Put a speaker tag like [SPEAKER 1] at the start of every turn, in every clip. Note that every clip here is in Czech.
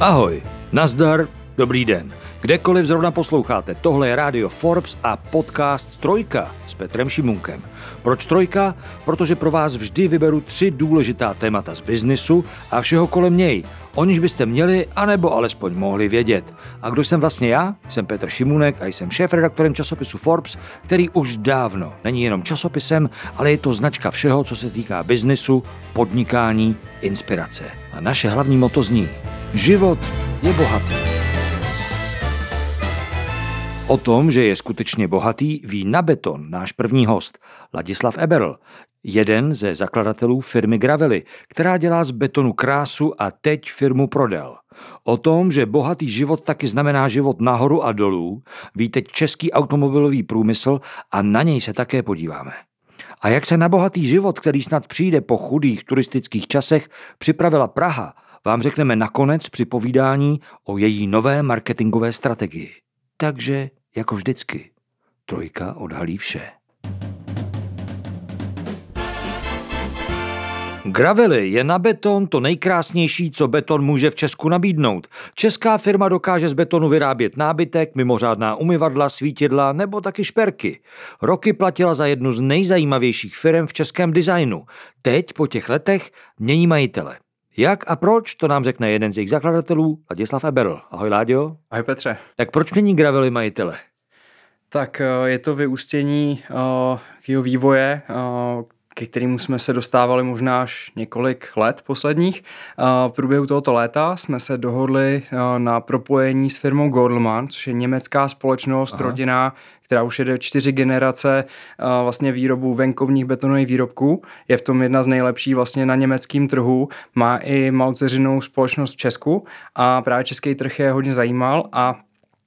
[SPEAKER 1] Ahoj, nazdar, dobrý den. Kdekoliv zrovna posloucháte, tohle je Radio Forbes a podcast Trojka s Petrem Šimunkem. Proč Trojka? Protože pro vás vždy vyberu tři důležitá témata z biznisu a všeho kolem něj, o níž byste měli, anebo alespoň mohli vědět. A kdo jsem vlastně já? Jsem Petr Šimunek a jsem šéf-redaktorem časopisu Forbes, který už dávno není jenom časopisem, ale je to značka všeho, co se týká biznisu, podnikání, inspirace. A naše hlavní moto zní Život je bohatý. O tom, že je skutečně bohatý, ví na beton náš první host, Ladislav Eberl, jeden ze zakladatelů firmy Gravely, která dělá z betonu krásu a teď firmu prodal. O tom, že bohatý život taky znamená život nahoru a dolů, ví teď český automobilový průmysl a na něj se také podíváme. A jak se na bohatý život, který snad přijde po chudých turistických časech, připravila Praha, vám řekneme nakonec při povídání o její nové marketingové strategii. Takže, jako vždycky, trojka odhalí vše. Gravely je na beton to nejkrásnější, co beton může v Česku nabídnout. Česká firma dokáže z betonu vyrábět nábytek, mimořádná umyvadla, svítidla nebo taky šperky. Roky platila za jednu z nejzajímavějších firm v českém designu. Teď, po těch letech, mění majitele. Jak a proč, to nám řekne jeden z jejich zakladatelů, Ladislav Eberl. Ahoj Láďo.
[SPEAKER 2] Ahoj Petře.
[SPEAKER 1] Tak proč mění Gravely majitele?
[SPEAKER 2] Tak eh, je to vyústění uh, jeho vývoje, uh, ke kterému jsme se dostávali možná až několik let posledních. V průběhu tohoto léta jsme se dohodli na propojení s firmou Gordelman, což je německá společnost, Aha. rodina, která už jede čtyři generace vlastně výrobu venkovních betonových výrobků. Je v tom jedna z nejlepších vlastně na německém trhu. Má i malou společnost v Česku a právě český trh je hodně zajímal a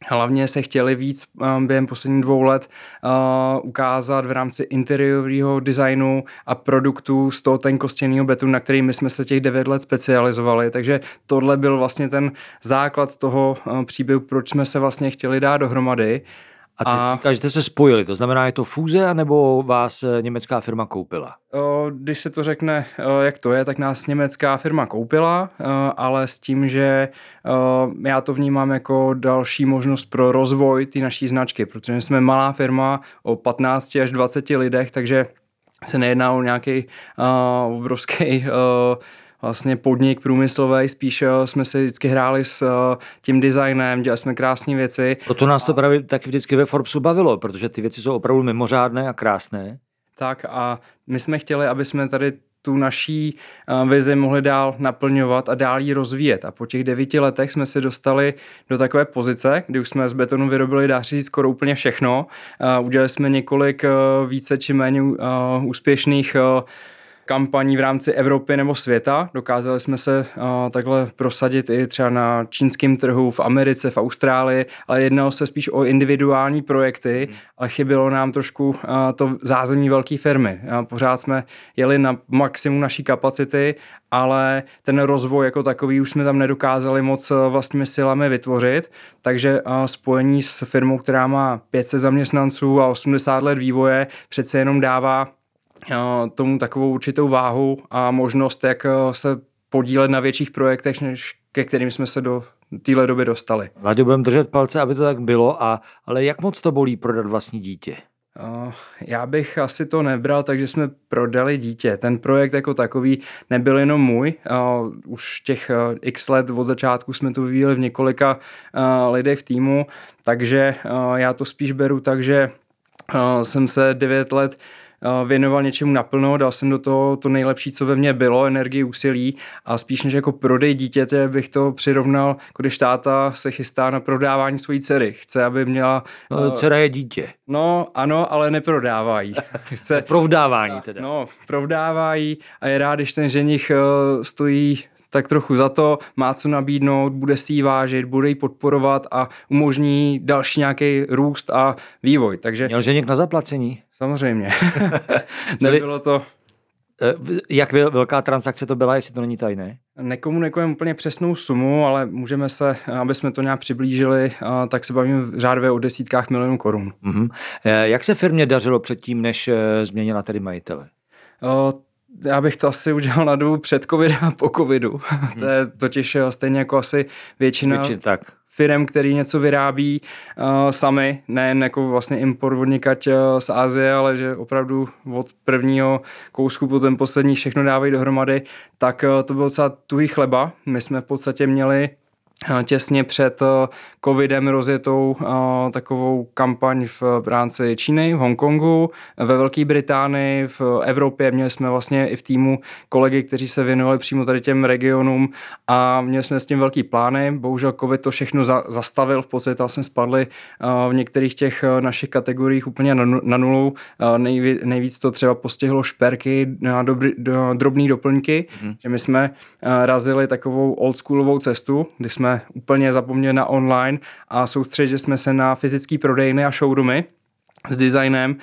[SPEAKER 2] Hlavně se chtěli víc um, během posledních dvou let uh, ukázat v rámci interiérového designu a produktů z toho tenkostěného betonu, na který my jsme se těch devět let specializovali. Takže tohle byl vlastně ten základ toho uh, příběhu, proč jsme se vlastně chtěli dát dohromady.
[SPEAKER 1] A teď a... říkáš, že jste se spojili, to znamená, je to fúze, anebo vás eh, německá firma koupila?
[SPEAKER 2] Když se to řekne, jak to je, tak nás německá firma koupila, ale s tím, že já to vnímám jako další možnost pro rozvoj té naší značky, protože jsme malá firma o 15 až 20 lidech, takže se nejedná o nějaký obrovský vlastně podnik průmyslový, spíš eh, jsme si vždycky hráli s eh, tím designem, dělali jsme krásné věci.
[SPEAKER 1] Proto nás to právě taky vždycky ve Forbesu bavilo, protože ty věci jsou opravdu mimořádné a krásné.
[SPEAKER 2] Tak a my jsme chtěli, aby jsme tady tu naší eh, vizi mohli dál naplňovat a dál ji rozvíjet. A po těch devíti letech jsme se dostali do takové pozice, kdy už jsme z betonu vyrobili, dá říct, skoro úplně všechno. Udělali jsme několik více či méně úspěšných kampaní v rámci Evropy nebo světa. Dokázali jsme se uh, takhle prosadit i třeba na čínském trhu, v Americe, v Austrálii, ale jednalo se spíš o individuální projekty, hmm. ale chybělo nám trošku uh, to zázemí velké firmy. Uh, pořád jsme jeli na maximum naší kapacity, ale ten rozvoj jako takový už jsme tam nedokázali moc vlastními silami vytvořit, takže spojení s firmou, která má 500 zaměstnanců a 80 let vývoje, přece jenom dává tomu takovou určitou váhu a možnost, jak eh, se podílet na větších projektech, než ke kterým jsme se do téhle doby dostali.
[SPEAKER 1] Vládě budeme držet palce, aby to tak bylo, a, ale jak moc to bolí prodat vlastní dítě?
[SPEAKER 2] Uh, já bych asi to nebral, takže jsme prodali dítě. Ten projekt jako takový nebyl jenom můj. Uh, už těch x let od začátku jsme to vyvíjeli v několika lidech v týmu, takže já to spíš beru tak, že jsem se devět let Eh, věnoval něčemu naplno, dal jsem do toho to nejlepší, co ve mně bylo, energii, úsilí a spíš než jako prodej dítěte bych to přirovnal, když táta se chystá na prodávání své dcery. Chce, aby měla...
[SPEAKER 1] No, dcera je dítě.
[SPEAKER 2] No, ano, ale neprodávají.
[SPEAKER 1] Chce... provdávání teda.
[SPEAKER 2] No, provdávají a je rád, když ten ženich uh, stojí tak trochu za to, má co nabídnout, bude si ji vážit, bude ji podporovat a umožní další nějaký růst a vývoj. Takže...
[SPEAKER 1] Měl ženich na zaplacení?
[SPEAKER 2] Samozřejmě. Nebylo to...
[SPEAKER 1] Eh, jak velká transakce to byla, jestli to není tajné?
[SPEAKER 2] Nekomunikujeme úplně přesnou sumu, ale můžeme se, aby jsme to nějak přiblížili, tak se bavíme řádově o desítkách milionů korun.
[SPEAKER 1] Mm-hmm. Jak se firmě dařilo předtím, než eh, změnila tedy majitele?
[SPEAKER 2] já bych to asi udělal na dobu před covidem a po covidu. to je totiž stejně jako asi většina
[SPEAKER 1] Většin, tak.
[SPEAKER 2] Firm, který něco vyrábí uh, sami, nejen jako vlastně import od uh, z Asie, ale že opravdu od prvního kousku po ten poslední všechno dávají dohromady, tak uh, to byl docela tuhý chleba. My jsme v podstatě měli těsně před covidem rozjetou takovou kampaň v rámci Číny, v Hongkongu, ve Velké Británii, v Evropě. Měli jsme vlastně i v týmu kolegy, kteří se věnovali přímo tady těm regionům a měli jsme s tím velký plány. Bohužel covid to všechno za, zastavil, v podstatě jsme spadli v některých těch našich kategoriích úplně na, na nulu. Nejví, nejvíc to třeba postihlo šperky na dobrý, do, drobný doplňky, hmm. že my jsme razili takovou oldschoolovou cestu, kdy jsme jsme úplně zapomněli na online a soustředili jsme se na fyzické prodejny a showroomy, s designem.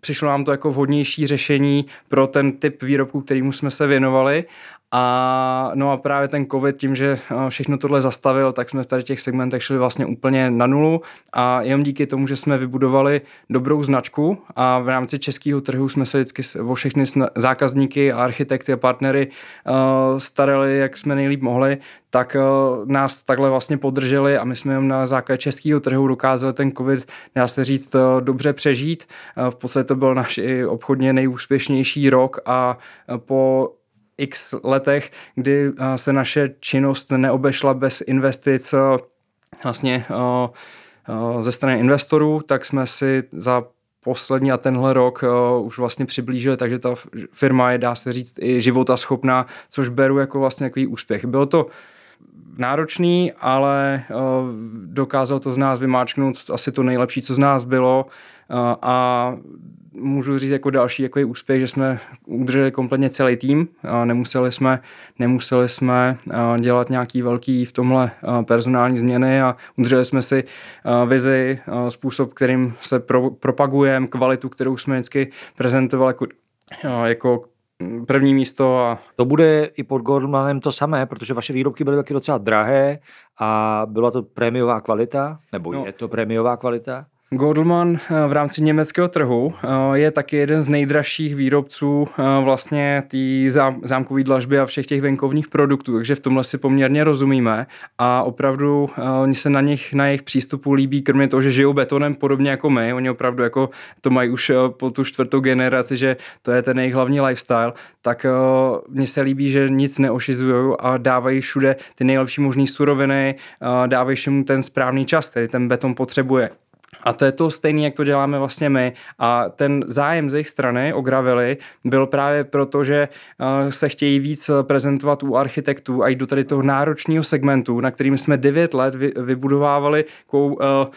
[SPEAKER 2] Přišlo nám to jako vhodnější řešení pro ten typ výrobků, kterýmu jsme se věnovali a no a právě ten covid tím, že eh, všechno tohle zastavil, tak jsme tady těch segmentech šli vlastně úplně na nulu a jenom díky tomu, že jsme vybudovali dobrou značku a v rámci českého trhu jsme se vždycky o všechny zákazníky a architekty a partnery uh, starali, jak jsme nejlíp mohli, tak uh, nás takhle vlastně podrželi a my jsme na základě českého trhu dokázali ten covid, dá se říct, dobře přežít. V podstatě to byl náš i obchodně nejúspěšnější rok a po x letech, kdy eh, se naše činnost neobešla bez investic eh, vlastně eh, ze strany investorů, tak jsme si za poslední a tenhle rok už vlastně přiblížili, takže ta firma je, dá se říct, i života schopná, což beru jako vlastně takový úspěch. Bylo to náročný, ale dokázal to z nás vymáčknout asi to nejlepší, co z nás bylo a můžu říct jako další jako úspěch, že jsme udrželi kompletně celý tým. Nemuseli jsme, nemuseli jsme dělat nějaký velký v tomhle personální změny a udrželi jsme si vizi, způsob, kterým se pro, propagujeme, kvalitu, kterou jsme vždycky prezentovali jako, jako první místo. A...
[SPEAKER 1] To bude i pod Goldmanem to samé, protože vaše výrobky byly taky docela drahé a byla to prémiová kvalita, nebo no. je to prémiová kvalita?
[SPEAKER 2] Goldman eh, v rámci německého trhu eh, je taky jeden z nejdražších výrobců eh, vlastně té zámkové dlažby a všech těch venkovních produktů, takže v tomhle si poměrně rozumíme a opravdu oni se na nich, na jejich přístupu líbí, kromě toho, že žijou betonem podobně jako my, oni opravdu jako to mají už po tu čtvrtou generaci, že to je ten jejich hlavní lifestyle, tak mně se líbí, že nic neošizují a dávají všude ty nejlepší možné suroviny, dávají všemu ten správný čas, který ten beton potřebuje. A to je to stejné, jak to děláme vlastně my. A ten zájem z jejich strany o gravely byl právě proto, že uh, se chtějí víc prezentovat u architektů a jít do tady toho náročného segmentu, na kterým jsme 9 let vy, vybudovávali takovou uh, Eh,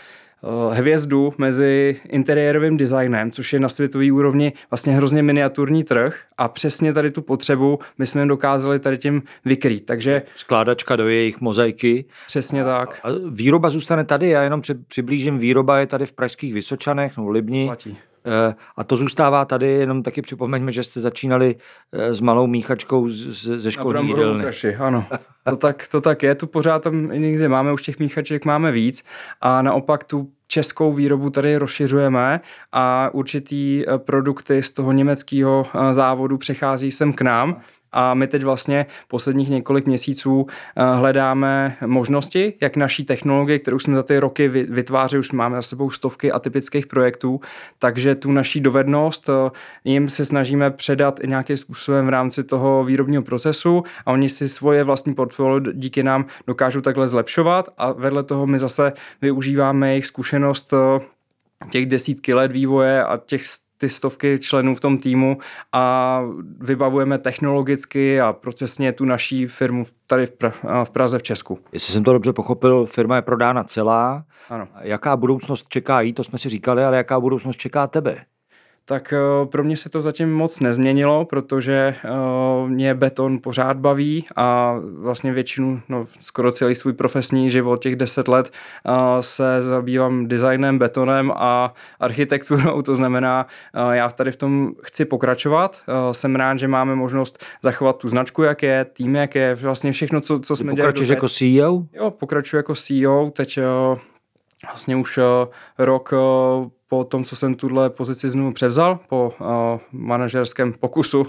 [SPEAKER 2] hvězdu mezi interiérovým designem, což je na světové úrovni vlastně hrozně miniaturní trh a přesně tady tu potřebu my jsme dokázali tady tím vykrýt. Takže
[SPEAKER 1] skládačka do jejich mozaiky.
[SPEAKER 2] Přesně tak.
[SPEAKER 1] A výroba zůstane tady, já jenom přiblížím, výroba je tady v pražských Vysočanech, no Libni. Platí. Eh, a to zůstává tady, jenom taky připomeňme, že jste začínali eh, s malou míchačkou ze školní jídelny.
[SPEAKER 2] Ano, to tak, to tak je, tu pořád tam někde máme, už těch míchaček máme víc. A naopak tu českou výrobu tady rozšiřujeme a určitý eh, produkty z toho německého závodu přechází sem k nám a my teď vlastně posledních několik měsíců eh, hledáme možnosti, jak naší technologie, kterou jsme za ty roky vytvářeli, už máme za sebou stovky atypických projektů, takže tu naší dovednost eh, jim se snažíme předat i nějakým způsobem v rámci toho výrobního procesu a oni si svoje vlastní portfolio díky nám dokážou takhle zlepšovat a vedle toho my zase využíváme jejich zkušenost eh, těch desítky let vývoje a těch ty stovky členů v tom týmu a vybavujeme technologicky a procesně tu naší firmu tady v, pra- v Praze v Česku.
[SPEAKER 1] Jestli jsem to dobře pochopil, firma je prodána celá.
[SPEAKER 2] Ano.
[SPEAKER 1] Jaká budoucnost čeká jí, to jsme si říkali, ale jaká budoucnost čeká tebe?
[SPEAKER 2] Tak eh, pro mě se to zatím moc nezměnilo, protože eh, mě beton pořád baví a vlastně většinu, no skoro celý svůj profesní život, těch deset let, eh, se zabývám designem, betonem a architekturou, to znamená, já tady v tom chci pokračovat. Jsem rád, že máme možnost zachovat tu značku, jak je, tým, jak je, vlastně všechno, co, co jsme
[SPEAKER 1] dělali. Pokračuješ jako CEO?
[SPEAKER 2] Jo, pokračuji jako CEO, teď vlastně už rok po tom, co jsem tuhle pozici znovu převzal, po uh, manažerském pokusu, uh,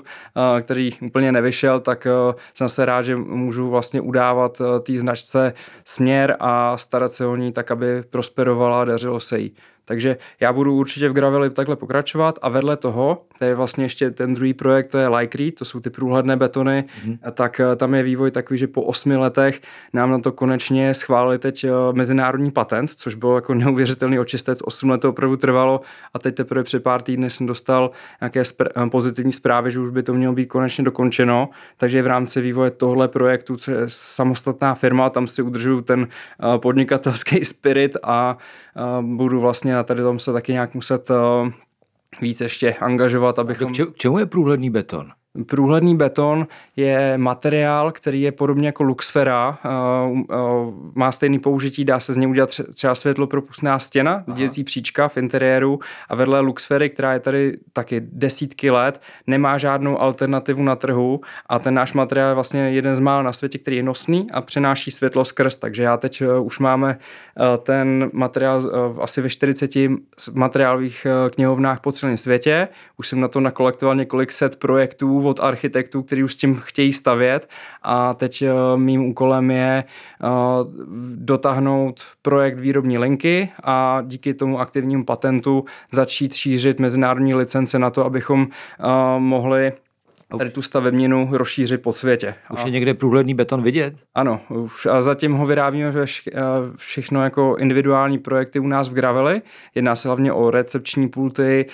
[SPEAKER 2] který úplně nevyšel, tak uh, jsem se rád, že můžu vlastně udávat uh, té značce směr a starat se o ní tak, aby prosperovala a dařilo se jí. Takže já budu určitě v Graveli takhle pokračovat a vedle toho, to je vlastně ještě ten druhý projekt, to je Lycrete, to jsou ty průhledné betony, mm-hmm. tak eh, tam je vývoj takový, že po osmi letech nám na to konečně schválili teď eh, mezinárodní patent, což bylo jako neuvěřitelný očistec, osm let to opravdu trvalo a teď teprve před pár týdny jsem dostal nějaké spr- eh, pozitivní zprávy, že už by to mělo být konečně dokončeno, takže v rámci vývoje tohle projektu, co je samostatná firma, tam si udržuju ten podnikatelský spirit a budu vlastně na tady tom se taky nějak muset uh, víc ještě angažovat, abychom...
[SPEAKER 1] K čemu je průhledný beton?
[SPEAKER 2] Průhledný beton je materiál, který je podobně jako luxfera, uh, uh, má stejný použití, dá se z něj udělat třeba světlopropustná stěna, dělící příčka v interiéru a vedle luxfery, která je tady taky desítky let, nemá žádnou alternativu na trhu a ten náš materiál je vlastně jeden z mála na světě, který je nosný a přenáší světlo skrz, takže já teď uh, už máme ten materiál asi ve 40 materiálových knihovnách po celém světě, už jsem na to nakolektoval několik set projektů od architektů, kteří už s tím chtějí stavět. A teď eh, mým úkolem je eh, dotáhnout projekt výrobní linky a díky tomu aktivnímu patentu začít šířit mezinárodní licence na to, abychom eh, mohli tady tu stavebninu rozšířit po světě.
[SPEAKER 1] Už je někde průhledný beton vidět?
[SPEAKER 2] Ano, už a zatím ho vyrábíme ve všechno jako individuální projekty u nás v Graveli. Jedná se hlavně o recepční pulty,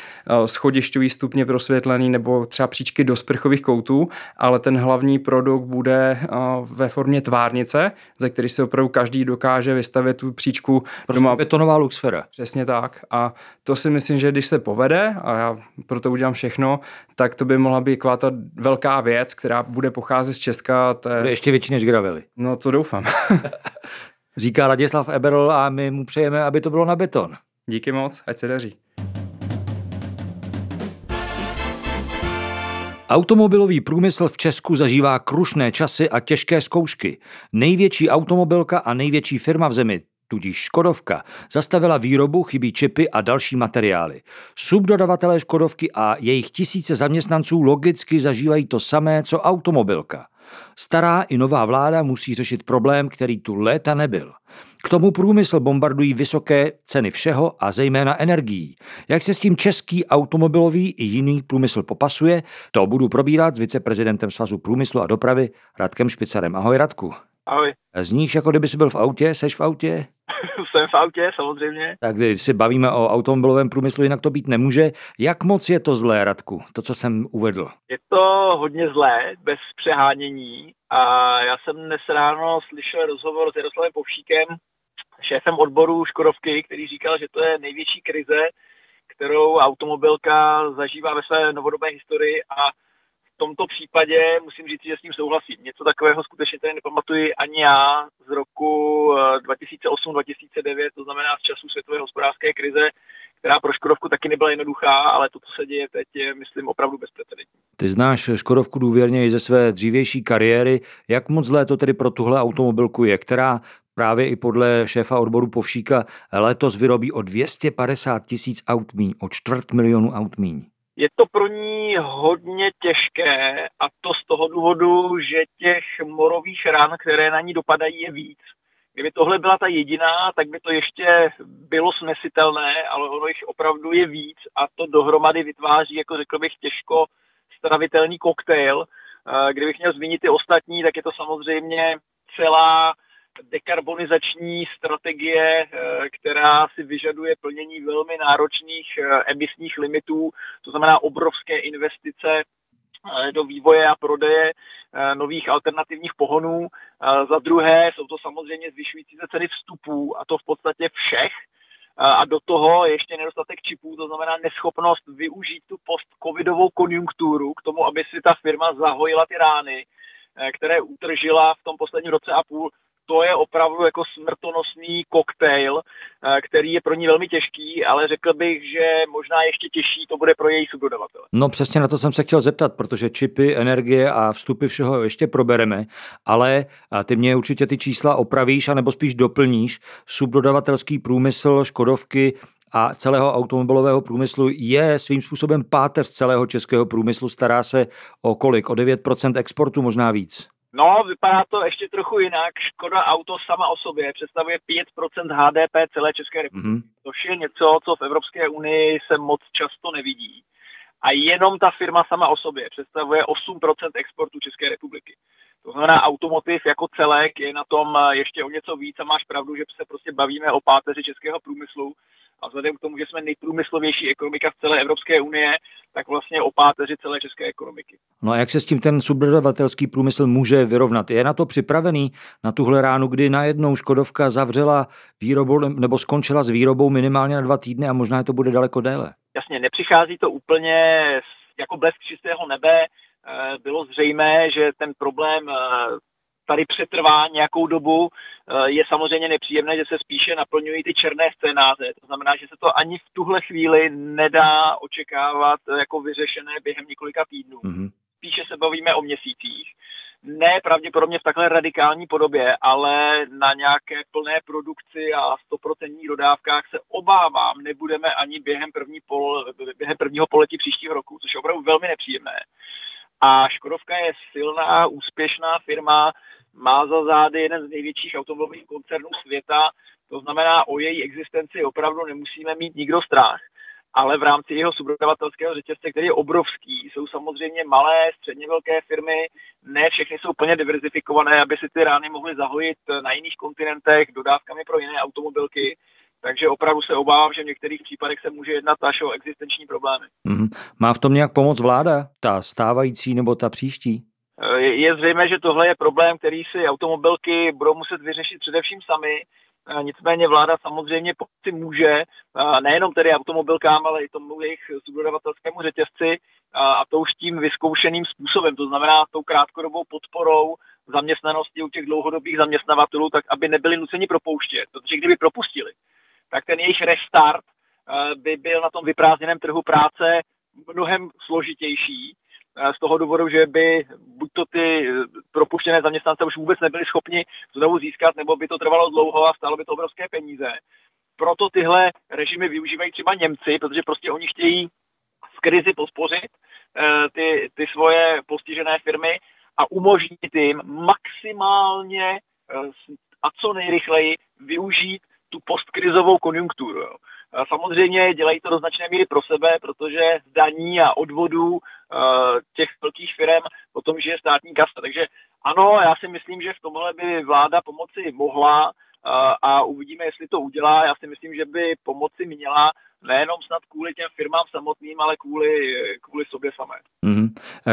[SPEAKER 2] schodišťový stupně prosvětlený nebo třeba příčky do sprchových koutů, ale ten hlavní produkt bude ve formě tvárnice, ze který se opravdu každý dokáže vystavit tu příčku
[SPEAKER 1] prostě doma. betonová luxfera.
[SPEAKER 2] Přesně tak. A to si myslím, že když se povede, a já proto udělám všechno, tak to by mohla být kvata velká věc, která bude pocházet z Česka.
[SPEAKER 1] To je... Bude ještě větší než Gravely.
[SPEAKER 2] No to doufám.
[SPEAKER 1] Říká Ladislav Eberl a my mu přejeme, aby to bylo na beton.
[SPEAKER 2] Díky moc, ať se daří.
[SPEAKER 1] Automobilový průmysl v Česku zažívá krušné časy a těžké zkoušky. Největší automobilka a největší firma v zemi, tudíž Škodovka, zastavila výrobu, chybí čipy a další materiály. Subdodavatelé Škodovky a jejich tisíce zaměstnanců logicky zažívají to samé, co automobilka. Stará i nová vláda musí řešit problém, který tu léta nebyl. K tomu průmysl bombardují vysoké ceny všeho a zejména energií. Jak se s tím český automobilový i jiný průmysl popasuje, to budu probírat s viceprezidentem Svazu průmyslu a dopravy Radkem Špicarem. Ahoj Radku.
[SPEAKER 3] Ahoj.
[SPEAKER 1] Zníš, jako kdyby jsi byl v autě, seš v autě?
[SPEAKER 3] Jsem v autě, samozřejmě.
[SPEAKER 1] Tak když si bavíme o automobilovém průmyslu, jinak to být nemůže. Jak moc je to zlé, Radku, to, co jsem uvedl?
[SPEAKER 3] Je to hodně zlé, bez přehánění. A já jsem dnes ráno slyšel rozhovor s Jaroslavem Povšíkem, šéfem odboru Škodovky, který říkal, že to je největší krize, kterou automobilka zažívá ve své novodobé historii a v tomto případě musím říct, že s tím souhlasím. Něco takového skutečně tady nepamatuji ani já z roku 2008-2009, eh, to znamená z času světové hospodářské krize, která pro Škodovku taky nebyla jednoduchá, ale to, co se děje teď, je, myslím, opravdu bezprecedentní.
[SPEAKER 1] Ty znáš Škodovku důvěrně i ze své dřívější kariéry. Jak moc zlé to tedy pro tuhle automobilku je, která právě i podle šéfa odboru Povšíka letos vyrobí o 250 tisíc aut míň, o čtvrt milionu aut míň?
[SPEAKER 3] Je to pro ní hodně těžké a to z toho důvodu, že těch morových ran, které na ní dopadají, je víc. Kdyby tohle byla ta jediná, tak by to ještě bylo snesitelné, ale ono jich opravdu je víc a to dohromady vytváří, jako řekl bych, těžko stravitelný koktejl. Kdybych měl zmínit ty ostatní, tak je to samozřejmě celá dekarbonizační strategie, eh, která si vyžaduje plnění velmi náročných eh, emisních limitů, to znamená obrovské investice eh, do vývoje a prodeje nových alternativních pohonů. Za druhé jsou to samozřejmě zvyšující se ceny vstupů, a to v podstatě všech. A do toho ještě nedostatek čipů, to znamená neschopnost využít tu post-covidovou konjunkturu k tomu, aby si ta firma zahojila ty rány, které utržila v tom posledním roce a půl to je opravdu jako smrtonosný koktejl, eh, který je pro ní velmi těžký, ale řekl bych, že možná ještě těžší to bude pro její subdodavatele.
[SPEAKER 1] No přesně na to jsem se chtěl zeptat, protože čipy, energie a vstupy všeho ještě probereme, ale ty mě určitě ty čísla opravíš, anebo spíš doplníš. Subdodavatelský průmysl, Škodovky, a celého automobilového průmyslu je svým způsobem páteř celého českého průmyslu, stará se o kolik? O 9% exportu, možná víc.
[SPEAKER 3] No, vypadá to ještě trochu jinak. Škoda Auto sama o sobě představuje 5% HDP celé České republiky, mm-hmm. což je něco, co v Evropské unii se moc často nevidí. A jenom ta firma sama o sobě představuje 8% exportu České republiky. To znamená, automotiv jako celek je na tom ještě o něco víc a máš pravdu, že se prostě bavíme o páteři českého průmyslu a vzhledem k tomu, že jsme nejprůmyslovější ekonomika v celé Evropské unie, tak vlastně o páteři celé české ekonomiky.
[SPEAKER 1] No a jak se s tím ten subdodavatelský průmysl může vyrovnat? Je na to připravený na tuhle ránu, kdy najednou Škodovka zavřela výrobu nebo skončila s výrobou minimálně na dva týdny a možná to bude daleko déle?
[SPEAKER 3] Jasně, nepřichází to úplně jako blesk čistého nebe. Eh, bylo zřejmé, že ten problém eh, tady přetrvá nějakou dobu. Eh, je samozřejmě nepříjemné, že se spíše naplňují ty černé scénáře. To znamená, že se to ani v tuhle chvíli nedá očekávat jako vyřešené během několika týdnů. Mm-hmm. Spíše se bavíme o měsících. Ne pravděpodobně v takhle radikální podobě, ale na nějaké plné produkci a stoprocentních dodávkách se obávám, nebudeme ani během, první pol, během prvního poletí příštího roku, což je opravdu velmi nepříjemné. A Škodovka je silná, úspěšná firma, má za zády jeden z největších automobilových koncernů světa, to znamená, o její existenci opravdu nemusíme mít nikdo strach. Ale v rámci jeho subdodavatelského řetězce, který je obrovský, jsou samozřejmě malé, středně velké firmy, ne všechny jsou plně diverzifikované, aby si ty rány mohly zahojit na jiných kontinentech dodávkami pro jiné automobilky. Takže opravdu se obávám, že v některých případech se může jednat až o existenční problémy.
[SPEAKER 1] Mm-hmm. Má v tom nějak pomoc vláda, ta stávající nebo ta příští?
[SPEAKER 3] Je zřejmé, že tohle je problém, který si automobilky budou muset vyřešit především sami. Nicméně vláda samozřejmě pomoci může, nejenom tedy automobilkám, ale i tomu jejich subdodavatelskému řetězci a to už tím vyzkoušeným způsobem, to znamená tou krátkodobou podporou zaměstnanosti u těch dlouhodobých zaměstnavatelů, tak aby nebyli nuceni propouštět, protože kdyby propustili, tak ten jejich restart by byl na tom vyprázdněném trhu práce mnohem složitější Eh, z toho důvodu, že by buď to ty eh, propuštěné zaměstnance už vůbec nebyli schopni znovu získat, nebo by to trvalo dlouho a stálo by to obrovské peníze. Proto tyhle režimy využívají třeba Němci, protože prostě oni chtějí v krizi podpořit eh, ty, ty svoje postižené firmy a umožnit jim maximálně a co nejrychleji využít tu postkrizovou konjunkturu. Jo. Samozřejmě dělají to do značné míry pro sebe, protože zdaní a odvodů eh, těch velkých firm tom, že je státní kasa. Takže ano, já si myslím, že v tomhle by vláda pomoci mohla eh, a uvidíme, jestli to udělá. Já si myslím, že by pomoci měla nejenom snad kvůli těm firmám samotným, ale kvůli, kvůli sobě samé.
[SPEAKER 1] Mm-hmm.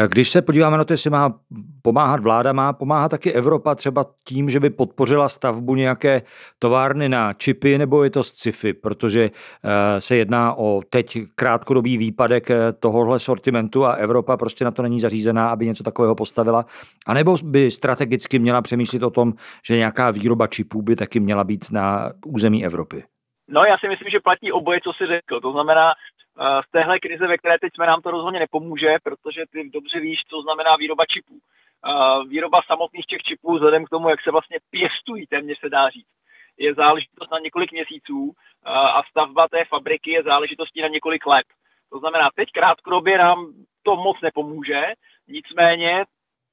[SPEAKER 1] Když se podíváme na to, jestli má pomáhat vláda, má pomáhat taky Evropa třeba tím, že by podpořila stavbu nějaké továrny na čipy, nebo je to sci-fi, protože eh, se jedná o teď krátkodobý výpadek eh, tohohle sortimentu a Evropa prostě na to není zařízená, aby něco takového postavila. A nebo by strategicky měla přemýšlet o tom, že nějaká výroba čipů by taky měla být na území Evropy.
[SPEAKER 3] No já si myslím, že platí oboje, co si řekl. To znamená, eh, z téhle krize, ve které teď jsme, nám to rozhodně nepomůže, protože ty dobře víš, co znamená výroba čipů. Eh, výroba samotných těch čipů, vzhledem k tomu, jak se vlastně pěstují, téměř se dá říct, je záležitost na několik měsíců eh, a stavba té fabriky je záležitostí na několik let. To znamená, teď krátkodobě nám to moc nepomůže, nicméně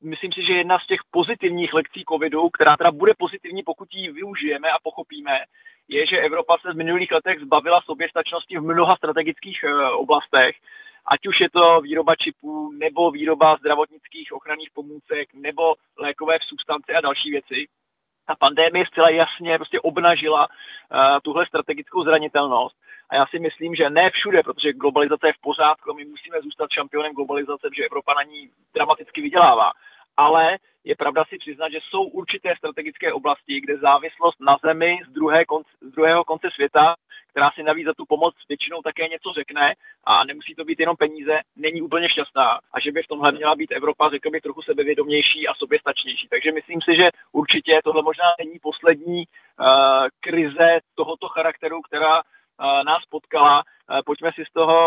[SPEAKER 3] myslím si, že jedna z těch pozitivních lekcí covidu, která teda bude pozitivní, pokud ji využijeme a pochopíme, je, že Evropa se v minulých letech zbavila soběstačnosti v mnoha strategických eh, oblastech, ať už je to výroba čipů, nebo výroba zdravotnických ochranných pomůcek, nebo lékové substance a další věci. Ta pandémie zcela jasně prostě obnažila uh, tuhle strategickou zranitelnost. A já si myslím, že ne všude, protože globalizace je v pořádku, my musíme zůstat šampionem globalizace, že Evropa na ní dramaticky vydělává ale je pravda si přiznat, že jsou určité strategické oblasti, kde závislost na zemi z, druhé konce, z druhého konce světa, která si navíc za tu pomoc většinou také něco řekne a nemusí to být jenom peníze, není úplně šťastná a že by v tomhle měla být Evropa, řekl bych, trochu sebevědomější a soběstačnější. Takže myslím si, že určitě tohle možná není poslední uh, krize tohoto charakteru, která uh, nás potkala. Uh, pojďme si z toho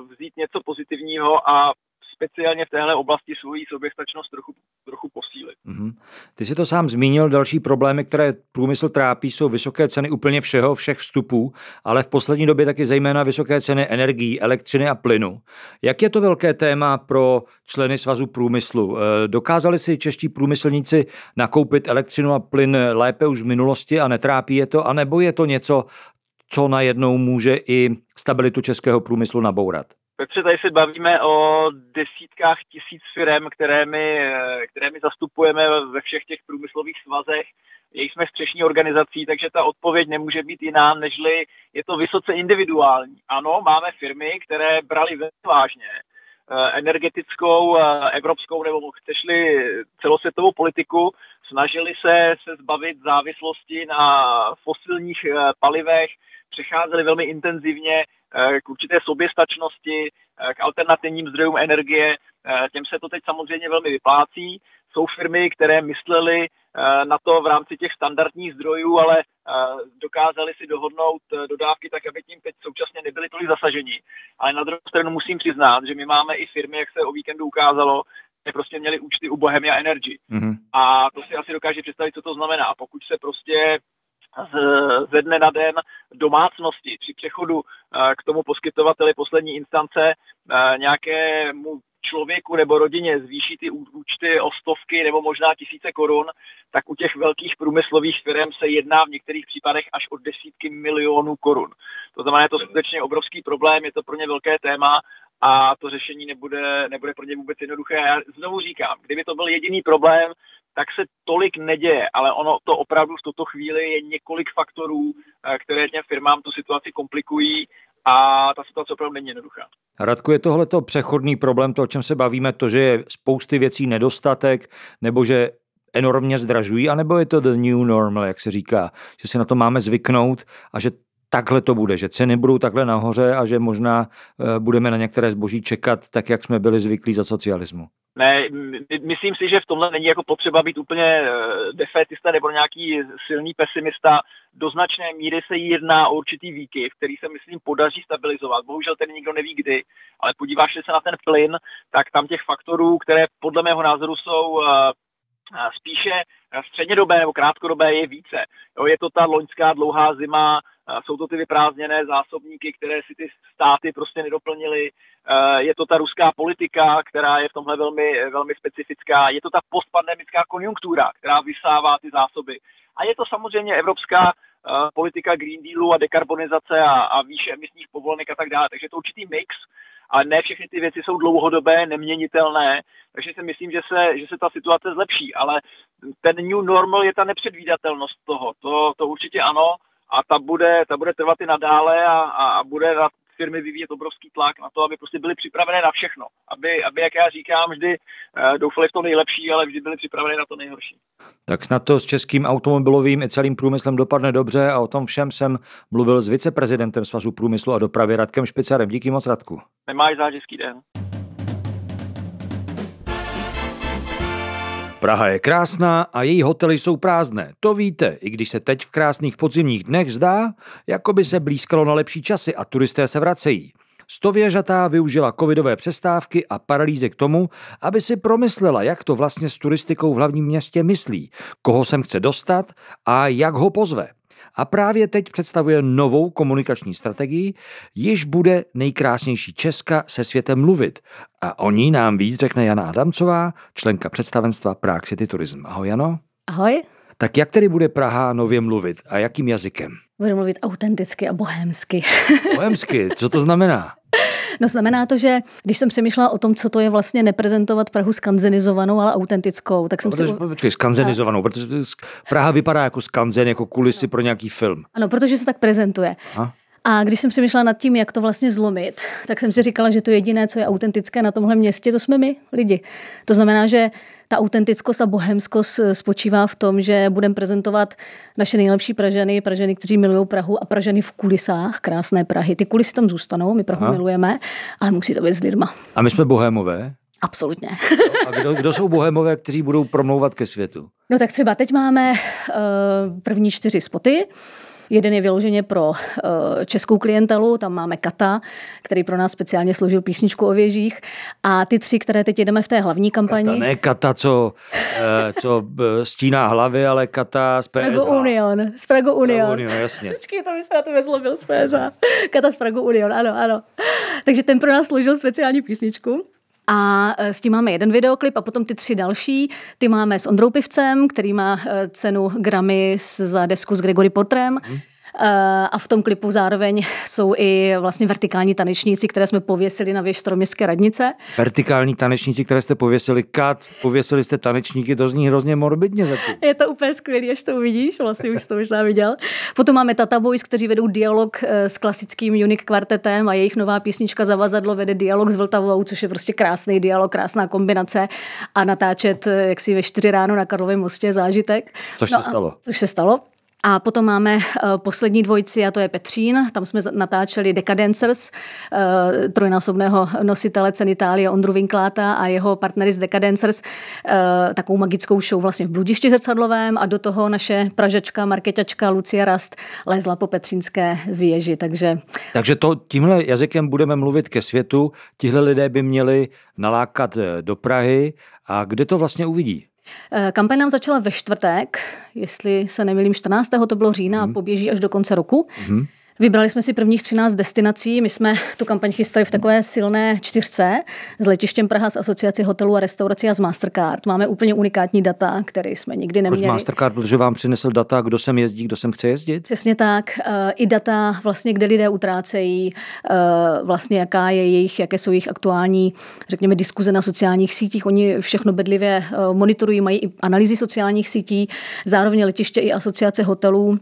[SPEAKER 3] vzít něco pozitivního a speciálně v téhle oblasti svoji soběstačnost trochu, trochu posílit. Mm-hmm.
[SPEAKER 1] Ty jsi to sám zmínil, další problémy, které průmysl trápí, jsou vysoké ceny úplně všeho, všech vstupů, ale v poslední době taky zejména vysoké ceny energií, elektřiny a plynu. Jak je to velké téma pro členy svazu průmyslu? Eh, dokázali si čeští průmyslníci nakoupit elektřinu a plyn lépe už v minulosti a netrápí je to, anebo je to něco, co najednou může i stabilitu českého průmyslu nabourat?
[SPEAKER 3] Petře, tady se bavíme o desítkách tisíc firm, které my, které my zastupujeme ve všech těch průmyslových svazech. Jejich jsme střešní organizací, takže ta odpověď nemůže být jiná, nežli je to vysoce individuální. Ano, máme firmy, které brali velmi vážně eh, energetickou, eh, evropskou nebo chceš-li celosvětovou politiku, snažili se se zbavit závislosti na fosilních eh, palivech, přecházeli velmi intenzivně Eh, k určité soběstačnosti, eh, k alternativním zdrojům energie. Eh, těm se to teď samozřejmě velmi vyplácí. Jsou firmy, které myslely na to v rámci těch standardních zdrojů, ale dokázali si dohodnout dodávky tak, aby tím teď současně nebyly tolik zasažení. Ale na druhou stranu musím přiznat, že my máme i firmy, jak se o víkendu ukázalo, které prostě měli účty u Bohemia Energy. Mm-hmm. A to si asi dokáže představit, co to znamená. Pokud se prostě ze dne na den domácnosti při přechodu eh, k tomu poskytovateli poslední instance eh, nějakému člověku nebo rodině zvýší ty účty o stovky nebo možná tisíce korun, tak u těch velkých průmyslových firm se jedná v některých případech až o desítky milionů korun. To znamená, je to skutečně obrovský problém, je to pro ně velké téma a to řešení nebude, nebude pro ně vůbec jednoduché. Já znovu říkám, kdyby to byl jediný problém, tak se tolik neděje, ale ono to opravdu v tuto chvíli je několik faktorů, eh, které těm firmám tu situaci komplikují a ta situace opravdu není jednoduchá.
[SPEAKER 1] Radku, je tohleto přechodný problém, to, o čem se bavíme, to, že je spousty věcí nedostatek, nebo že enormně zdražují, anebo je to the new normal, jak se říká, že si na to máme zvyknout a že takhle to bude, že ceny budou takhle nahoře a že možná eh, budeme na některé zboží čekat tak, jak jsme byli zvyklí za socialismu.
[SPEAKER 3] Ne, myslím si, že v tomhle není jako potřeba být úplně eh, defetista nebo nějaký silný pesimista. Do značné míry se jedná o určitý výkyv, který se, myslím, podaří stabilizovat. Bohužel ten nikdo neví kdy, ale podíváš se na ten plyn, tak tam těch faktorů, které podle mého názoru jsou eh, spíše střednědobé nebo krátkodobé je více. Jo, je to ta loňská dlouhá zima, jsou to ty vyprázdněné zásobníky, které si ty státy prostě nedoplnily. Je to ta ruská politika, která je v tomhle velmi, velmi specifická. Je to ta postpandemická konjunktura, která vysává ty zásoby. A je to samozřejmě evropská politika Green Dealu a dekarbonizace a, a výše emisních povolenek a tak dále. Takže to určitý mix, ale ne všechny ty věci jsou dlouhodobé, neměnitelné, takže si myslím, že se, že se ta situace zlepší, ale ten new normal je ta nepředvídatelnost toho, to, to určitě ano, a ta bude, ta bude trvat i nadále a, a bude na firmy vyvíjet obrovský tlak na to, aby prostě byly připravené na všechno. Aby, aby jak já říkám, vždy uh, doufali v to nejlepší, ale vždy byli připravené na to nejhorší.
[SPEAKER 1] Tak snad to s českým automobilovým i celým průmyslem dopadne dobře a o tom všem jsem mluvil s viceprezidentem Svazu průmyslu a dopravy Radkem Špicarem. Díky moc, Radku.
[SPEAKER 3] Nemáš záž den.
[SPEAKER 1] Praha je krásná a její hotely jsou prázdné. To víte, i když se teď v krásných podzimních dnech zdá, jako by se blízkalo na lepší časy a turisté se vracejí. Stověžatá využila covidové přestávky a paralýzy k tomu, aby si promyslela, jak to vlastně s turistikou v hlavním městě myslí, koho sem chce dostat a jak ho pozve a právě teď představuje novou komunikační strategii, již bude nejkrásnější Česka se světem mluvit. A o ní nám víc řekne Jana Adamcová, členka představenstva Prague City Tourism. Ahoj Jano.
[SPEAKER 4] Ahoj.
[SPEAKER 1] Tak jak tedy bude Praha nově mluvit a jakým jazykem?
[SPEAKER 4] Bude mluvit autenticky a bohémsky.
[SPEAKER 1] Bohémsky, co to znamená?
[SPEAKER 4] No znamená to, že když jsem přemýšlela o tom, co to je vlastně neprezentovat Prahu skanzenizovanou, ale autentickou, tak jsem
[SPEAKER 1] protože,
[SPEAKER 4] si...
[SPEAKER 1] Počkej, skanzenizovanou, protože Praha vypadá jako skanzen, jako kulisy pro nějaký film.
[SPEAKER 4] Ano, protože se tak prezentuje. A? A když jsem přemýšlela nad tím, jak to vlastně zlomit, tak jsem si říkala, že to jediné, co je autentické na tomhle městě, to jsme my, lidi. To znamená, že ta autentickost a bohemskost spočívá v tom, že budeme prezentovat naše nejlepší Pražany, Pražany, kteří milují Prahu a Pražany v kulisách krásné Prahy. Ty kulisy tam zůstanou, my Prahu Aha. milujeme, ale musí to být s lidma.
[SPEAKER 1] A my jsme bohémové?
[SPEAKER 4] Absolutně.
[SPEAKER 1] A kdo, kdo jsou bohemové, kteří budou promlouvat ke světu?
[SPEAKER 4] No tak třeba teď máme uh, první čtyři spoty. Jeden je vyloženě pro uh, českou klientelu, tam máme Kata, který pro nás speciálně složil písničku o věžích. A ty tři, které teď jedeme v té hlavní kampani.
[SPEAKER 1] Kata, ne Kata, co, uh, co stíná hlavy, ale Kata z PSH.
[SPEAKER 4] Prago Union. Z Prago Union. Prago
[SPEAKER 1] Union, jasně.
[SPEAKER 4] Počkej, to by se na to vezlobil z PSH. Kata z Prago Union, ano, ano. Takže ten pro nás složil speciální písničku. A e, s tím máme jeden videoklip a potom ty tři další. Ty máme s Ondrou Pivcem, který má e, cenu Grammy za desku s Gregory Portrem. Hmm. Eh, a v tom klipu zároveň jsou i vlastně vertikální tanečníci, které jsme pověsili na věž Staroměstské radnice.
[SPEAKER 1] Vertikální tanečníci, které jste pověsili, kat, pověsili jste tanečníky, to zní hrozně morbidně zatím.
[SPEAKER 4] Je to úplně skvělé, až to uvidíš, vlastně už to možná viděl. Potom máme Tata Boys, kteří vedou dialog eh, s klasickým Unique kvartetem a jejich nová písnička Zavazadlo vede dialog s Vltavou, což je prostě krásný dialog, krásná kombinace a natáčet eh, jak si ve čtyři ráno na Karlovém mostě zážitek.
[SPEAKER 1] Což no se stalo.
[SPEAKER 4] Což se stalo. A potom máme uh, poslední dvojici a to je Petřín. Tam jsme natáčeli Decadencers, uh, trojnásobného nositele ceny Itálie Ondru Vinkláta a jeho partnery z Decadencers, uh, takovou magickou show vlastně v Bludišti zrcadlovém a do toho naše pražečka, marketačka Lucia Rast lezla po Petřínské věži. Takže,
[SPEAKER 1] takže to tímhle jazykem budeme mluvit ke světu. Tihle lidé by měli nalákat do Prahy a kde to vlastně uvidí?
[SPEAKER 4] Eh, kampaň nám začala ve čtvrtek, jestli se nemýlím, 14. to bylo října mm. a mhm. poběží až do konce roku. Mm. Vybrali jsme si prvních 13 destinací. My jsme tu kampaň chystali v takové silné čtyřce s letištěm Praha, s asociací hotelů a restaurací a z Mastercard. Máme úplně unikátní data, které jsme nikdy neměli.
[SPEAKER 1] Proč Mastercard? Protože vám přinesl data, kdo sem jezdí, kdo sem chce jezdit?
[SPEAKER 4] Přesně tak. Eh, I data, vlastně, kde lidé utrácejí, eh, vlastně jaká je jejich, jaké jsou jejich aktuální, řekněme, diskuze na sociálních sítích. Oni všechno bedlivě eh, monitorují, mají i analýzy sociálních sítí, zároveň letiště i asociace hotelů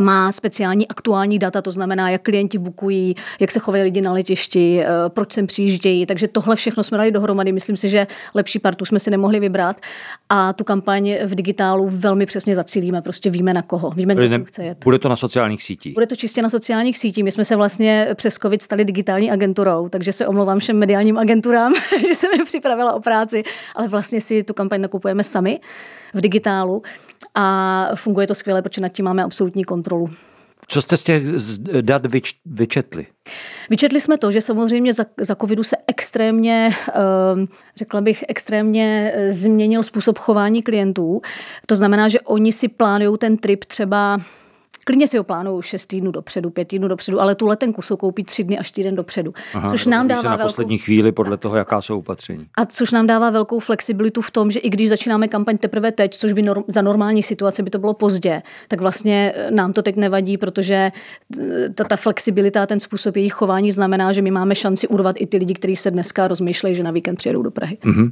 [SPEAKER 4] má speciální aktuální data, to znamená, jak klienti bukují, jak se chovají lidi na letišti, eh, proč sem přijíždějí. Takže tohle všechno jsme dali dohromady. Myslím si, že lepší partu jsme si nemohli vybrat a tu kampaň v digitálu velmi přesně zacílíme. Prostě víme na koho, víme, kdo sem chce jet.
[SPEAKER 1] Bude to na sociálních sítích?
[SPEAKER 4] Bude to čistě na sociálních sítích. My jsme se vlastně přes COVID stali digitální agenturou, takže se omlouvám všem mediálním agenturám, že jsem je připravila o práci, ale vlastně si tu kampaň nakupujeme sami v digitálu a funguje to skvěle, protože nad tím máme absolutní kontrolu.
[SPEAKER 1] Co jste z těch dat vyč, vyčetli?
[SPEAKER 4] Vyčetli jsme to, že samozřejmě za, za covidu se extrémně, ehm, řekla bych, extrémně eh, změnil způsob chování klientů. To znamená, že oni si plánují ten trip třeba Klidně si ho plánují 6 týdnů dopředu, 5 týdnů dopředu, ale tu letenku jsou koupí 3 dny až týden dopředu.
[SPEAKER 1] Aha, což nám dává na velkou... poslední chvíli podle toho, jaká jsou opatření.
[SPEAKER 4] A což nám dává velkou flexibilitu v tom, že i když začínáme kampaň teprve teď, což by norm... za normální situace by to bylo pozdě, tak vlastně eh, nám to teď nevadí, protože eh, ta, ta flexibilita, ten způsob jejich chování znamená, že my máme šanci urvat i ty lidi, kteří se dneska rozmýšlejí, že na víkend přijedou do Prahy.
[SPEAKER 1] Uh,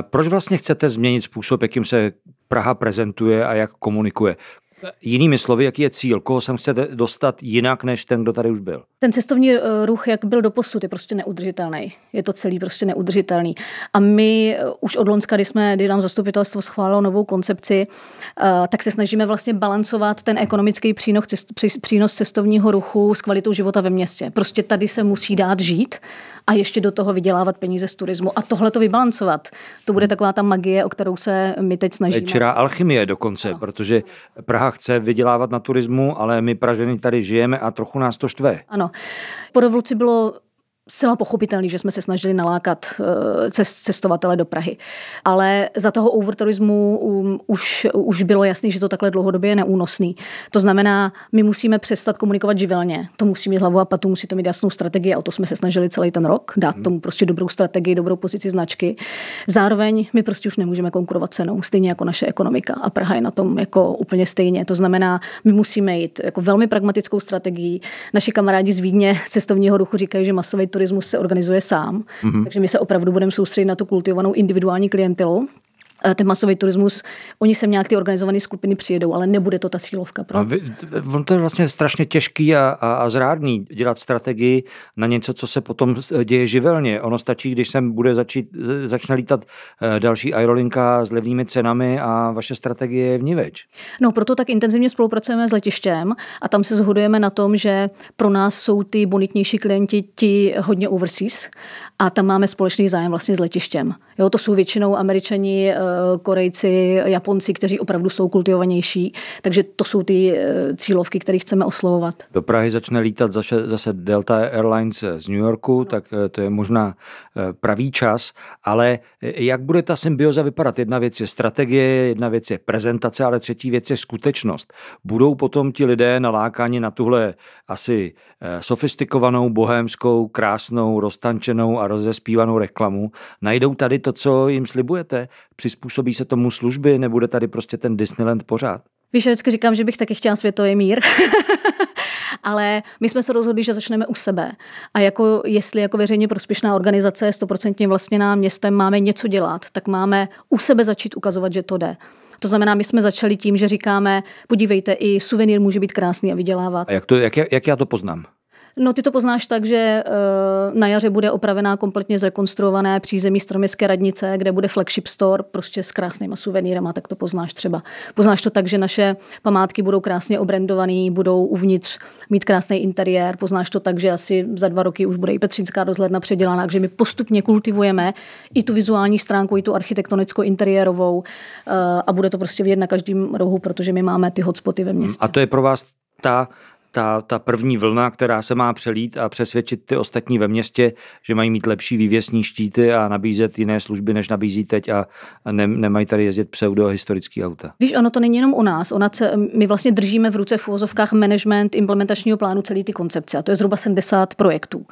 [SPEAKER 1] proč vlastně chcete změnit způsob, jakým se Praha prezentuje a jak komunikuje? Jinými slovy, jaký je cíl? Koho sem chcete dostat jinak, než ten, kdo tady už byl?
[SPEAKER 4] Ten cestovní eh, ruch, jak byl do posud, je prostě neudržitelný. Je to celý prostě neudržitelný. A my eh, už od Lonska, kdy jsme, kdy nám zastupitelstvo schválilo novou koncepci, eh, tak se snažíme vlastně balancovat ten ekonomický přínos, přínos cestovního ruchu s kvalitou života ve městě. Prostě tady se musí dát žít a ještě do toho vydělávat peníze z turismu a tohle to vybalancovat. To bude taková ta magie, o kterou se my teď snažíme.
[SPEAKER 1] Čirá alchymie dokonce, ano. protože Praha chce vydělávat na turismu, ale my Praženi tady žijeme a trochu nás to štve.
[SPEAKER 4] Ano. Po revoluci bylo zcela pochopitelný, že jsme se snažili nalákat eh, cestovatele do Prahy. Ale za toho overturismu um, už, už bylo jasný, že to takhle dlouhodobě je neúnosný. To znamená, my musíme přestat komunikovat živelně. To musí mít hlavu a patu, musí to mít jasnou strategii a o to jsme se snažili celý ten rok, dát hmm. tomu prostě dobrou strategii, dobrou pozici značky. Zároveň my prostě už nemůžeme konkurovat cenou, stejně jako naše ekonomika a Praha je na tom jako úplně stejně. To znamená, my musíme jít jako velmi pragmatickou strategii. Naši kamarádi z Vídně cestovního ruchu říkají, že masový turismus se organizuje sám. Mm-hmm. Takže my se opravdu budeme soustředit na tu kultivovanou individuální klientelu. Eh, ten masový turismus, oni sem nějak ty organizované skupiny přijedou, ale nebude to ta cílovka. Pro
[SPEAKER 1] vy, on to je vlastně strašně těžký a, a, a zrádný dělat strategii na něco, co se potom děje živelně. Ono stačí, když sem bude začít, začne lítat eh, další aerolinka s levnými cenami a vaše strategie je vniveč.
[SPEAKER 4] No, proto tak intenzivně spolupracujeme s letištěm a tam se zhodujeme na tom, že pro nás jsou ty bonitnější klienti ti hodně overseas a tam máme společný zájem vlastně s letištěm. Jo, to jsou většinou američani, eh, Korejci, Japonci, kteří opravdu jsou kultivovanější, takže to jsou ty eh, cílovky, které chceme oslovovat.
[SPEAKER 1] Do Prahy začne lítat zase, zase Delta Airlines z New Yorku, no. tak eh, to je možná pravý čas, ale jak bude ta symbioza vypadat? Jedna věc je strategie, jedna věc je prezentace, ale třetí věc je skutečnost. Budou potom ti lidé nalákáni na tuhle asi sofistikovanou, bohémskou, krásnou, roztančenou a rozespívanou reklamu, najdou tady to, co jim slibujete, přizpůsobí se tomu služby, nebude tady prostě ten Disneyland pořád?
[SPEAKER 4] Víš, vždycky říkám, že bych taky chtěla světový mír. ale my jsme se rozhodli, že začneme u sebe. A jako jestli jako veřejně prospěšná organizace, stoprocentně nám městem máme něco dělat, tak máme u sebe začít ukazovat, že to jde. To znamená, my jsme začali tím, že říkáme, podívejte, i suvenýr může být krásný a vydělávat.
[SPEAKER 1] A jak, to, jak, jak já to poznám?
[SPEAKER 4] No ty to poznáš tak, že eh, na jaře bude opravená kompletně zrekonstruované přízemí stroměstské radnice, kde bude flagship store prostě s krásnýma suvenýrama, tak to poznáš třeba. Poznáš to tak, že naše památky budou krásně obrendované, budou uvnitř mít krásný interiér, poznáš to tak, že asi za dva roky už bude i Petřínská rozhledna předělána, takže my postupně kultivujeme i tu vizuální stránku, i tu architektonickou interiérovou eh, a bude to prostě vidět na každém rohu, protože my máme ty hotspoty ve městě.
[SPEAKER 1] A to je pro vás ta ta, ta první vlna, která se má přelít a přesvědčit ty ostatní ve městě, že mají mít lepší vývěsní štíty a nabízet jiné služby, než nabízí teď a, ne, nemají tady jezdit pseudohistorický auta.
[SPEAKER 4] Víš, ono to není jenom u nás. Ona ce, my vlastně držíme v ruce v úvozovkách management implementačního plánu celý ty koncepce a to je zhruba 70 projektů.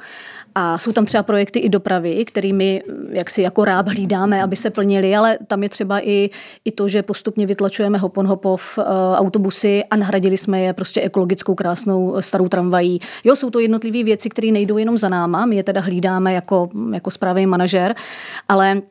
[SPEAKER 4] A jsou tam třeba projekty i dopravy, kterými jak si jako ráb hlídáme, aby se plnili, ale tam je třeba i, i to, že postupně vytlačujeme Hopon Hopov uh, autobusy a nahradili jsme je prostě ekologickou krásnou eh, starou tramvají. Jo, jsou to jednotlivé věci, které nejdou jenom za náma, my je teda hlídáme jako, jako správný manažer, ale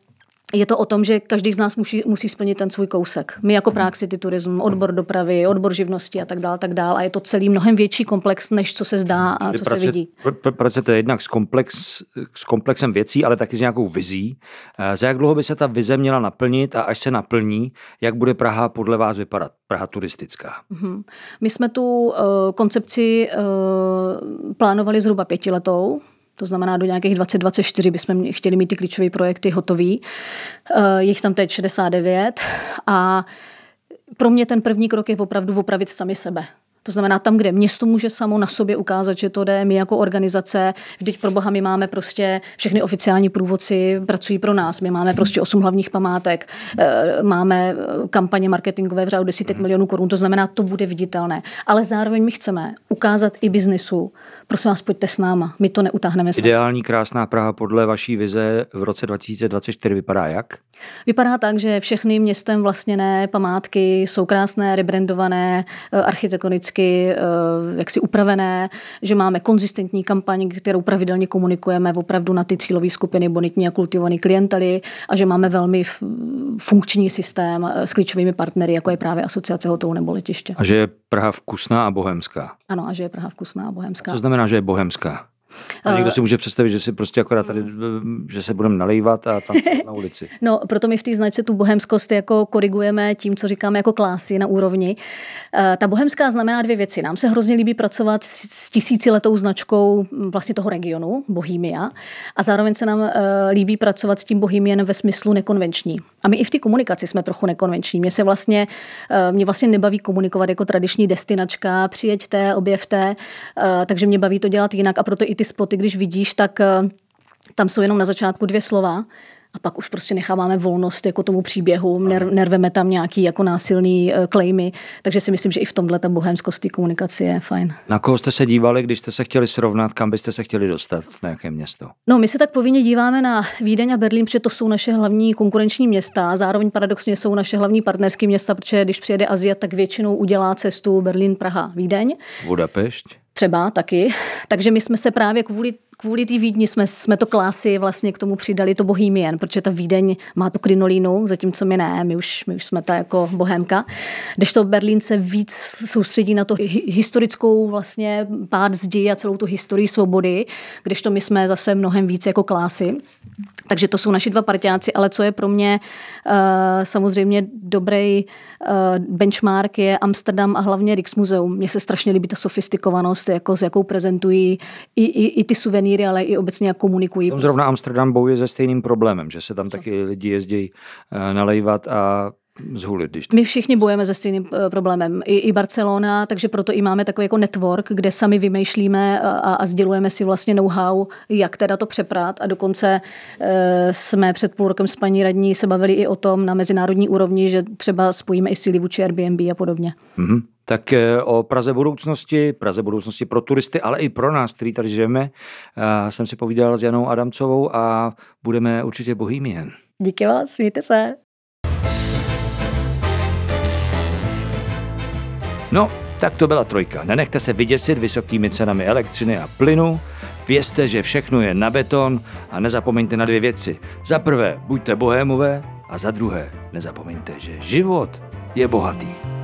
[SPEAKER 4] je to o tom, že každý z nás musí, musí splnit ten svůj kousek. My jako Prague City Tourism, odbor dopravy, odbor živnosti a tak dále, tak dále. A je to celý mnohem větší komplex, než co se zdá a co se vidí.
[SPEAKER 1] Pracujete jednak s, komplex, s komplexem věcí, ale taky s nějakou vizí. Eh, za jak dlouho by se ta vize měla naplnit a až se naplní, jak bude Praha podle vás vypadat? Praha turistická. Mm-hmm.
[SPEAKER 4] My jsme tu uh, koncepci uh, plánovali zhruba pětiletou. To znamená, do nějakých 2024 bychom chtěli mít ty klíčové projekty hotový. Eh, je jich tam teď 69 a pro mě ten první krok je opravdu opravit sami sebe. To znamená tam, kde město může samo na sobě ukázat, že to jde, my jako organizace, vždyť pro boha my máme prostě všechny oficiální průvodci pracují pro nás, my máme prostě osm hlavních památek, eh, máme eh, kampaně marketingové v řádu desítek mhm. milionů korun, to znamená, to bude viditelné. Ale zároveň my chceme ukázat i biznisu, prosím vás, pojďte s náma, my to neutáhneme
[SPEAKER 1] sami. Ideální krásná Praha podle vaší vize v roce 2024 vypadá jak?
[SPEAKER 4] Vypadá tak, že všechny městem vlastněné památky jsou krásné, rebrandované, eh, architektonicky eh, jaksi upravené, že máme konzistentní kampaň, kterou pravidelně komunikujeme opravdu na ty cílové skupiny bonitní a kultivované klientely a že máme velmi funkční systém eh, s klíčovými partnery, jako je právě asociace hotelů nebo letiště.
[SPEAKER 1] A že je Praha vkusná a bohemská.
[SPEAKER 4] Ano, a že je Praha vkusná a bohemská.
[SPEAKER 1] Co znamená, že je bohemská? A někdo si může představit, že si prostě akorát tady, že se budeme nalejvat a tam na ulici.
[SPEAKER 4] No, proto my v té značce tu bohemskost jako korigujeme tím, co říkáme jako klásy na úrovni. Eh, ta bohemská znamená dvě věci. Nám se hrozně líbí pracovat s tisíciletou značkou vlastně toho regionu, Bohemia, a zároveň se nám eh, líbí pracovat s tím Bohemien ve smyslu nekonvenční. A my i v té komunikaci jsme trochu nekonvenční. Mě se vlastně, eh, mě vlastně nebaví komunikovat jako tradiční destinačka, přijeďte, objevte, takže mě baví to dělat jinak a proto i ty spoty, když vidíš, tak eh, tam jsou jenom na začátku dvě slova a pak už prostě necháváme volnost jako tomu příběhu, ner, nerveme tam nějaký jako násilný uh, claimy, takže si myslím, že i v tomhle ta bohemskost té komunikace je fajn.
[SPEAKER 1] Na koho jste se dívali, když jste se chtěli srovnat, kam byste se chtěli dostat, na jaké město?
[SPEAKER 4] No, my se tak povinně díváme na Vídeň a Berlín, protože to jsou naše hlavní konkurenční města, zároveň paradoxně jsou naše hlavní partnerské města, protože když přijede Azia, tak většinou udělá cestu Berlín, Praha, Vídeň.
[SPEAKER 1] Budapešť?
[SPEAKER 4] třeba taky. Takže my jsme se právě kvůli kvůli té Vídni jsme, jsme to klásy vlastně k tomu přidali to Bohemian, protože ta Vídeň má tu krinolínu, zatímco my ne, my už, my už jsme ta jako bohémka. Když to Berlín se víc soustředí na to historickou vlastně pád zdi a celou tu historii svobody, když to my jsme zase mnohem víc jako klásy. Takže to jsou naši dva partiáci, ale co je pro mě uh, samozřejmě dobrý uh, benchmark je Amsterdam a hlavně Rijksmuseum. Mně se strašně líbí ta sofistikovanost, jako s jakou prezentují i, i, i ty suvenýry, ale i obecně jak komunikují.
[SPEAKER 1] Tam zrovna Amsterdam bojuje se stejným problémem, že se tam taky lidi jezdí uh, nalejvat a zhulit. Když...
[SPEAKER 4] My všichni bojujeme se stejným uh, problémem. I, I Barcelona, takže proto i máme takový jako network, kde sami vymýšlíme a, a sdělujeme si vlastně know-how, jak teda to přeprat a dokonce uh, jsme před půl rokem s paní radní se bavili i o tom na mezinárodní úrovni, že třeba spojíme i síly vůči Airbnb a podobně.
[SPEAKER 1] Mm-hmm. Tak e, o Praze budoucnosti, Praze budoucnosti pro turisty, ale i pro nás, který tady žijeme, jsem si povídal s Janou Adamcovou a budeme určitě bohýmien.
[SPEAKER 4] Díky vás, mějte se.
[SPEAKER 1] No, tak to byla trojka. Nenechte se vyděsit vysokými cenami elektřiny a plynu, vězte, že všechno je na beton a nezapomeňte na dvě věci. Za prvé, buďte bohémové a za druhé, nezapomeňte, že život je bohatý.